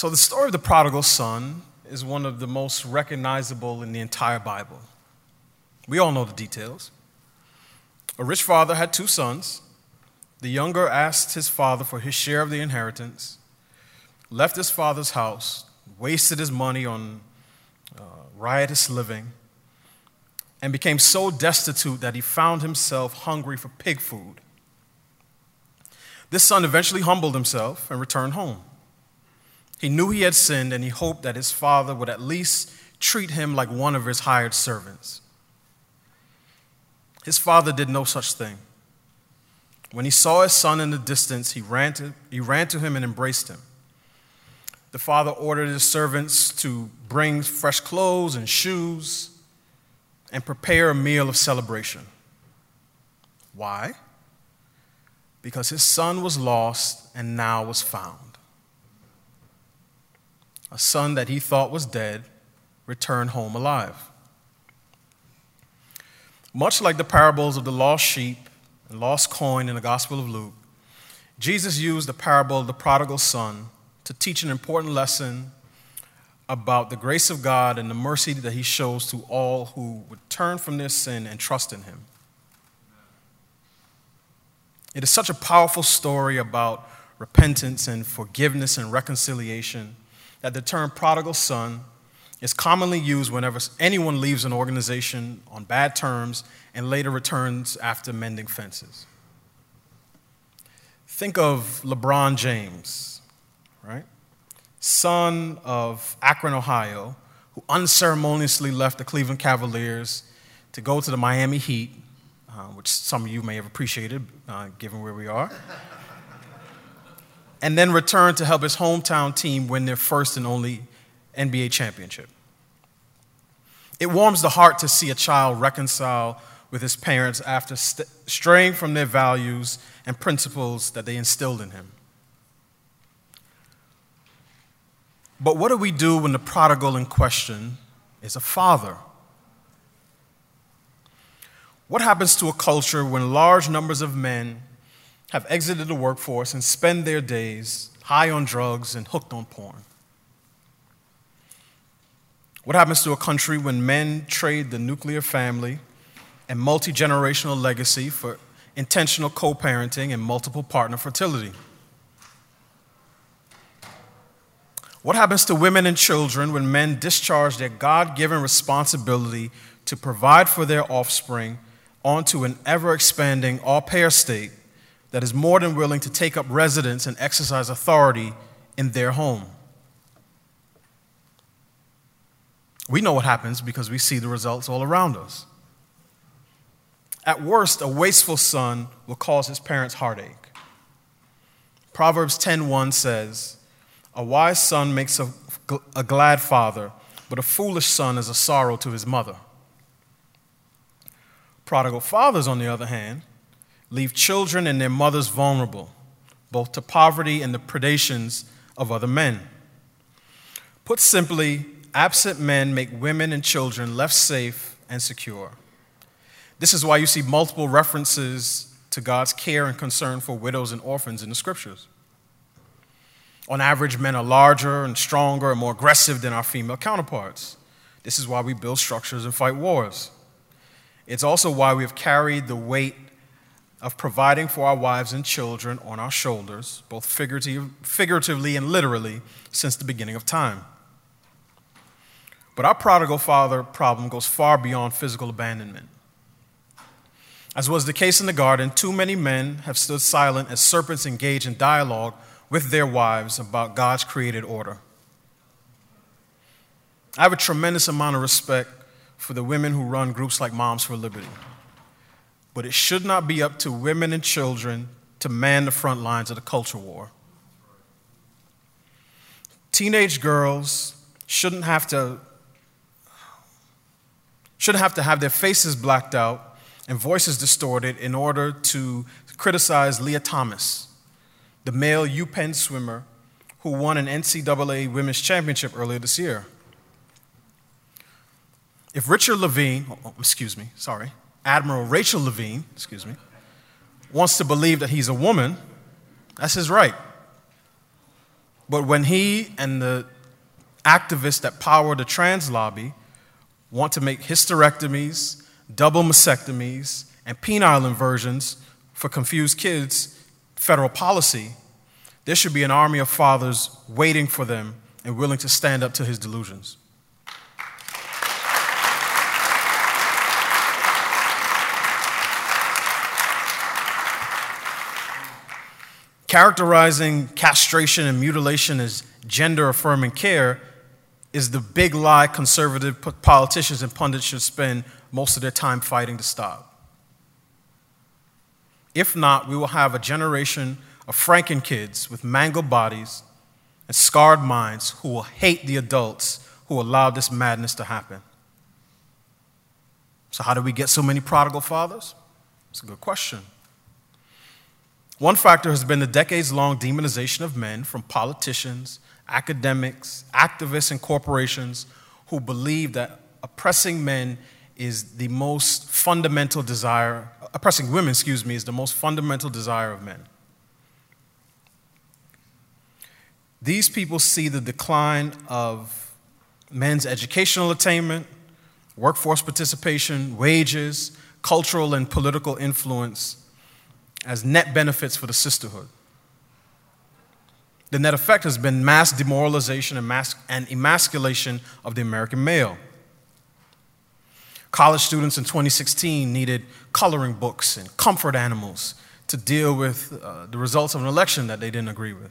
So, the story of the prodigal son is one of the most recognizable in the entire Bible. We all know the details. A rich father had two sons. The younger asked his father for his share of the inheritance, left his father's house, wasted his money on uh, riotous living, and became so destitute that he found himself hungry for pig food. This son eventually humbled himself and returned home. He knew he had sinned and he hoped that his father would at least treat him like one of his hired servants. His father did no such thing. When he saw his son in the distance, he ran to, he ran to him and embraced him. The father ordered his servants to bring fresh clothes and shoes and prepare a meal of celebration. Why? Because his son was lost and now was found a son that he thought was dead, returned home alive. Much like the parables of the lost sheep and lost coin in the Gospel of Luke, Jesus used the parable of the prodigal son to teach an important lesson about the grace of God and the mercy that he shows to all who would turn from their sin and trust in him. It is such a powerful story about repentance and forgiveness and reconciliation that the term prodigal son is commonly used whenever anyone leaves an organization on bad terms and later returns after mending fences. Think of LeBron James, right? Son of Akron, Ohio, who unceremoniously left the Cleveland Cavaliers to go to the Miami Heat, uh, which some of you may have appreciated uh, given where we are and then returned to help his hometown team win their first and only NBA championship. It warms the heart to see a child reconcile with his parents after st- straying from their values and principles that they instilled in him. But what do we do when the prodigal in question is a father? What happens to a culture when large numbers of men have exited the workforce and spend their days high on drugs and hooked on porn? What happens to a country when men trade the nuclear family and multi generational legacy for intentional co parenting and multiple partner fertility? What happens to women and children when men discharge their God given responsibility to provide for their offspring onto an ever expanding au pair state that is more than willing to take up residence and exercise authority in their home. We know what happens because we see the results all around us. At worst, a wasteful son will cause his parents heartache. Proverbs 10:1 says, "A wise son makes a, a glad father, but a foolish son is a sorrow to his mother." Prodigal fathers, on the other hand, leave children and their mothers vulnerable, both to poverty and the predations of other men. Put simply, absent men make women and children less safe and secure. This is why you see multiple references to God's care and concern for widows and orphans in the scriptures. On average, men are larger and stronger and more aggressive than our female counterparts. This is why we build structures and fight wars. It's also why we have carried the weight of providing for our wives and children on our shoulders, both figurative, figuratively and literally, since the beginning of time. But our prodigal father problem goes far beyond physical abandonment. As was the case in the garden, too many men have stood silent as serpents engage in dialogue with their wives about God's created order. I have a tremendous amount of respect for the women who run groups like Moms for Liberty but it should not be up to women and children to man the front lines of the culture war. Teenage girls shouldn't have to shouldn't have to have their faces blacked out and voices distorted in order to criticize Lia Thomas, the male UPenn swimmer who won an NCAA women's championship earlier this year. If Richard Levine, oh, oh excuse me, sorry, Admiral Rachel Levine, excuse me, wants to believe that he's a woman, that's his right. But when he and the activists that power the trans lobby want to make hysterectomies, double mastectomies, and penile inversions for confused kids federal policy, there should be an army of fathers waiting for them and willing to stand up to his delusions. Characterizing castration and mutilation as gender affirming care is the big lie conservative politicians and pundits should spend most of their time fighting to stop. If not, we will have a generation of Franken kids with mangled bodies and scarred minds who will hate the adults who allowed this madness to happen. So, how do we get so many prodigal fathers? It's a good question. One factor has been the decades long demonization of men from politicians, academics, activists, and corporations who believe that oppressing men is the most fundamental desire, oppressing women, excuse me, is the most fundamental desire of men. These people see the decline of men's educational attainment, workforce participation, wages, cultural and political influence as net benefits for the sisterhood. The net effect has been mass demoralization and, mass, and emasculation of the American male. College students in 2016 needed coloring books and comfort animals to deal with uh, the results of an election that they didn't agree with.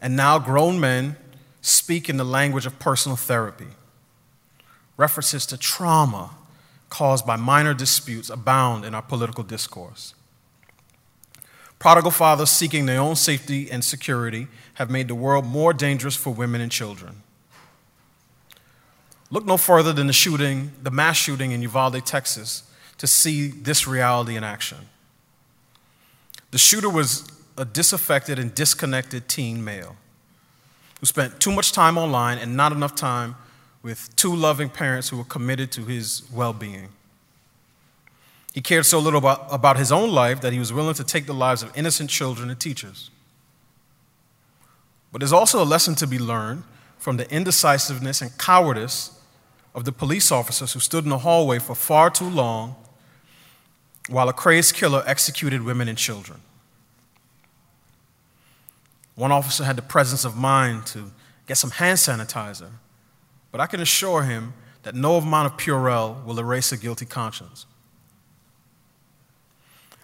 And now grown men speak in the language of personal therapy. References to trauma caused by minor disputes abound in our political discourse. Prodigal fathers seeking their own safety and security have made the world more dangerous for women and children. Look no further than the shooting, the mass shooting in Uvalde, Texas, to see this reality in action. The shooter was a disaffected and disconnected teen male who spent too much time online and not enough time with two loving parents who were committed to his well being. He cared so little about, about his own life that he was willing to take the lives of innocent children and teachers. But there's also a lesson to be learned from the indecisiveness and cowardice of the police officers who stood in the hallway for far too long while a crazed killer executed women and children. One officer had the presence of mind to get some hand sanitizer but I can assure him that no amount of Purell will erase a guilty conscience.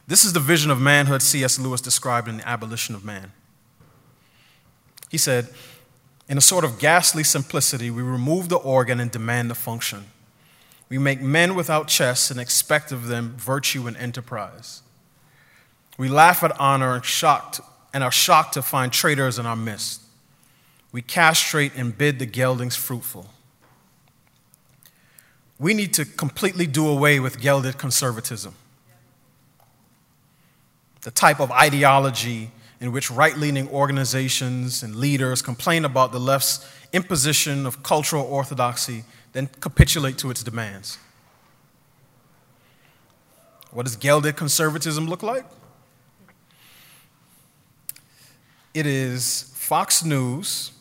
This is the vision of manhood C.S. Lewis described in The Abolition of Man. He said, In a sort of ghastly simplicity, we remove the organ and demand the function. We make men without chests and expect of them virtue and enterprise. We laugh at honor and, shocked, and are shocked to find traitors in our midst. We castrate and bid the geldings fruitful we need to completely do away with gelded conservatism. The type of ideology in which right leaning organizations and leaders complain about the left's imposition of cultural orthodoxy, then capitulate to its demands. What does gelded conservatism look like? It is Fox News.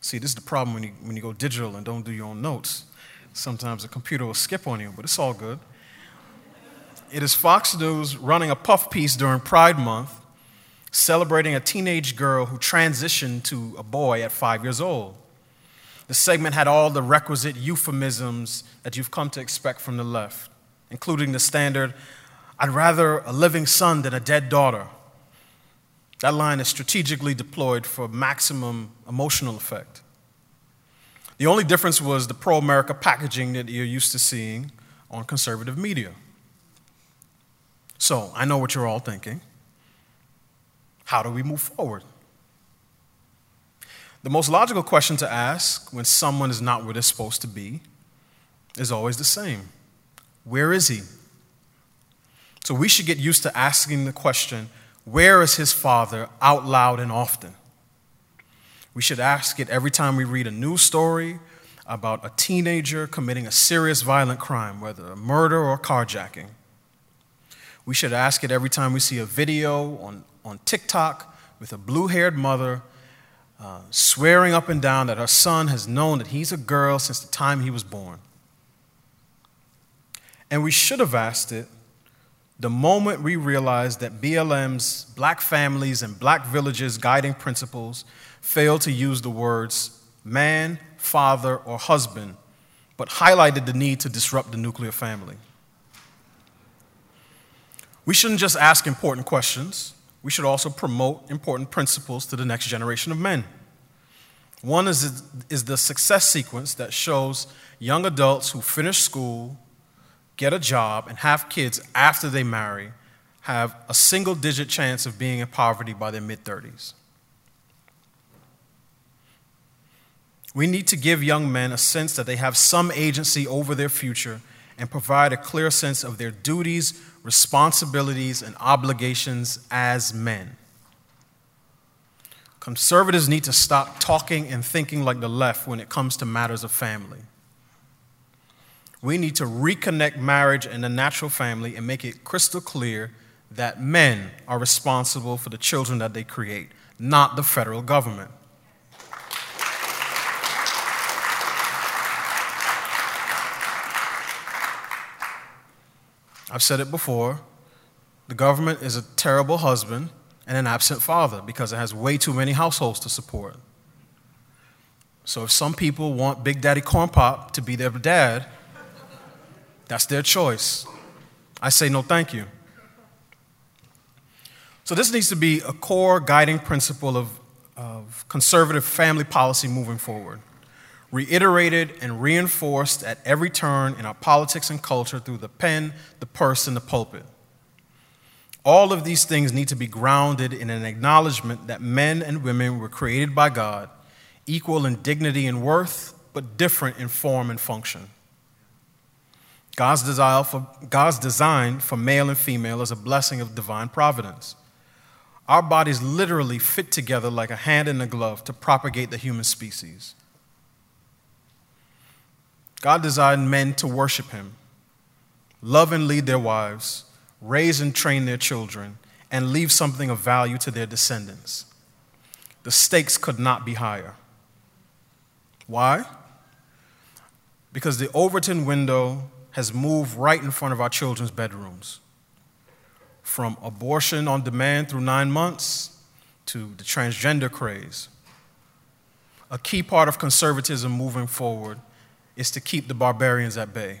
See, this is the problem when you, when you go digital and don't do your own notes. Sometimes the computer will skip on you, but it's all good. It is Fox News running a puff piece during Pride Month celebrating a teenage girl who transitioned to a boy at five years old. The segment had all the requisite euphemisms that you've come to expect from the left, including the standard, I'd rather a living son than a dead daughter. That line is strategically deployed for maximum emotional effect. The only difference was the pro America packaging that you're used to seeing on conservative media. So I know what you're all thinking. How do we move forward? The most logical question to ask when someone is not where they're supposed to be is always the same Where is he? So we should get used to asking the question, Where is his father, out loud and often? We should ask it every time we read a news story about a teenager committing a serious violent crime, whether a murder or carjacking. We should ask it every time we see a video on, on TikTok with a blue haired mother uh, swearing up and down that her son has known that he's a girl since the time he was born. And we should have asked it the moment we realized that BLM's black families and black villages guiding principles failed to use the words man, father, or husband, but highlighted the need to disrupt the nuclear family. We shouldn't just ask important questions, we should also promote important principles to the next generation of men. One is, is the success sequence that shows young adults who finish school, get a job, and have kids after they marry have a single digit chance of being in poverty by their mid 30s. We need to give young men a sense that they have some agency over their future and provide a clear sense of their duties, responsibilities, and obligations as men. Conservatives need to stop talking and thinking like the left when it comes to matters of family. We need to reconnect marriage and the natural family and make it crystal clear that men are responsible for the children that they create, not the federal government. I've said it before the government is a terrible husband and an absent father because it has way too many households to support. So if some people want Big Daddy Corn Pop to be their dad, that's their choice. I say no thank you. So this needs to be a core guiding principle of, of conservative family policy moving forward reiterated and reinforced at every turn in our politics and culture through the pen, the purse, and the pulpit. All of these things need to be grounded in an acknowledgement that men and women were created by God, equal in dignity and worth, but different in form and function. God's, desire for, God's design for male and female is a blessing of divine providence. Our bodies literally fit together like a hand in a glove to propagate the human species. God designed men to worship Him, love and lead their wives, raise and train their children, and leave something of value to their descendants. The stakes could not be higher. Why? Because the Overton window has moved right in front of our children's bedrooms. From abortion on demand through nine months to the transgender craze. A key part of conservatism moving forward is to keep the barbarians at bay,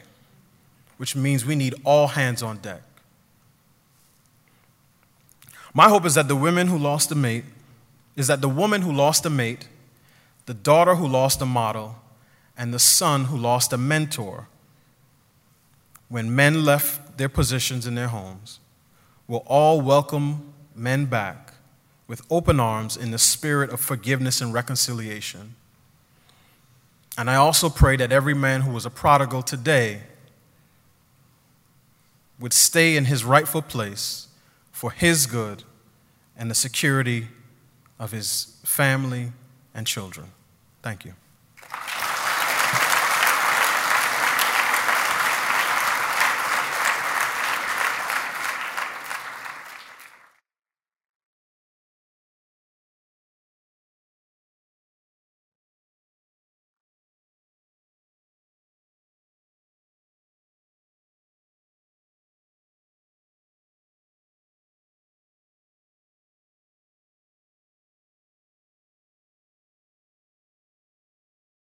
which means we need all hands on deck. My hope is that the women who lost a mate, is that the woman who lost a mate, the daughter who lost a model, and the son who lost a mentor when men left their positions in their homes will all welcome men back with open arms in the spirit of forgiveness and reconciliation and I also pray that every man who was a prodigal today would stay in his rightful place for his good and the security of his family and children. Thank you.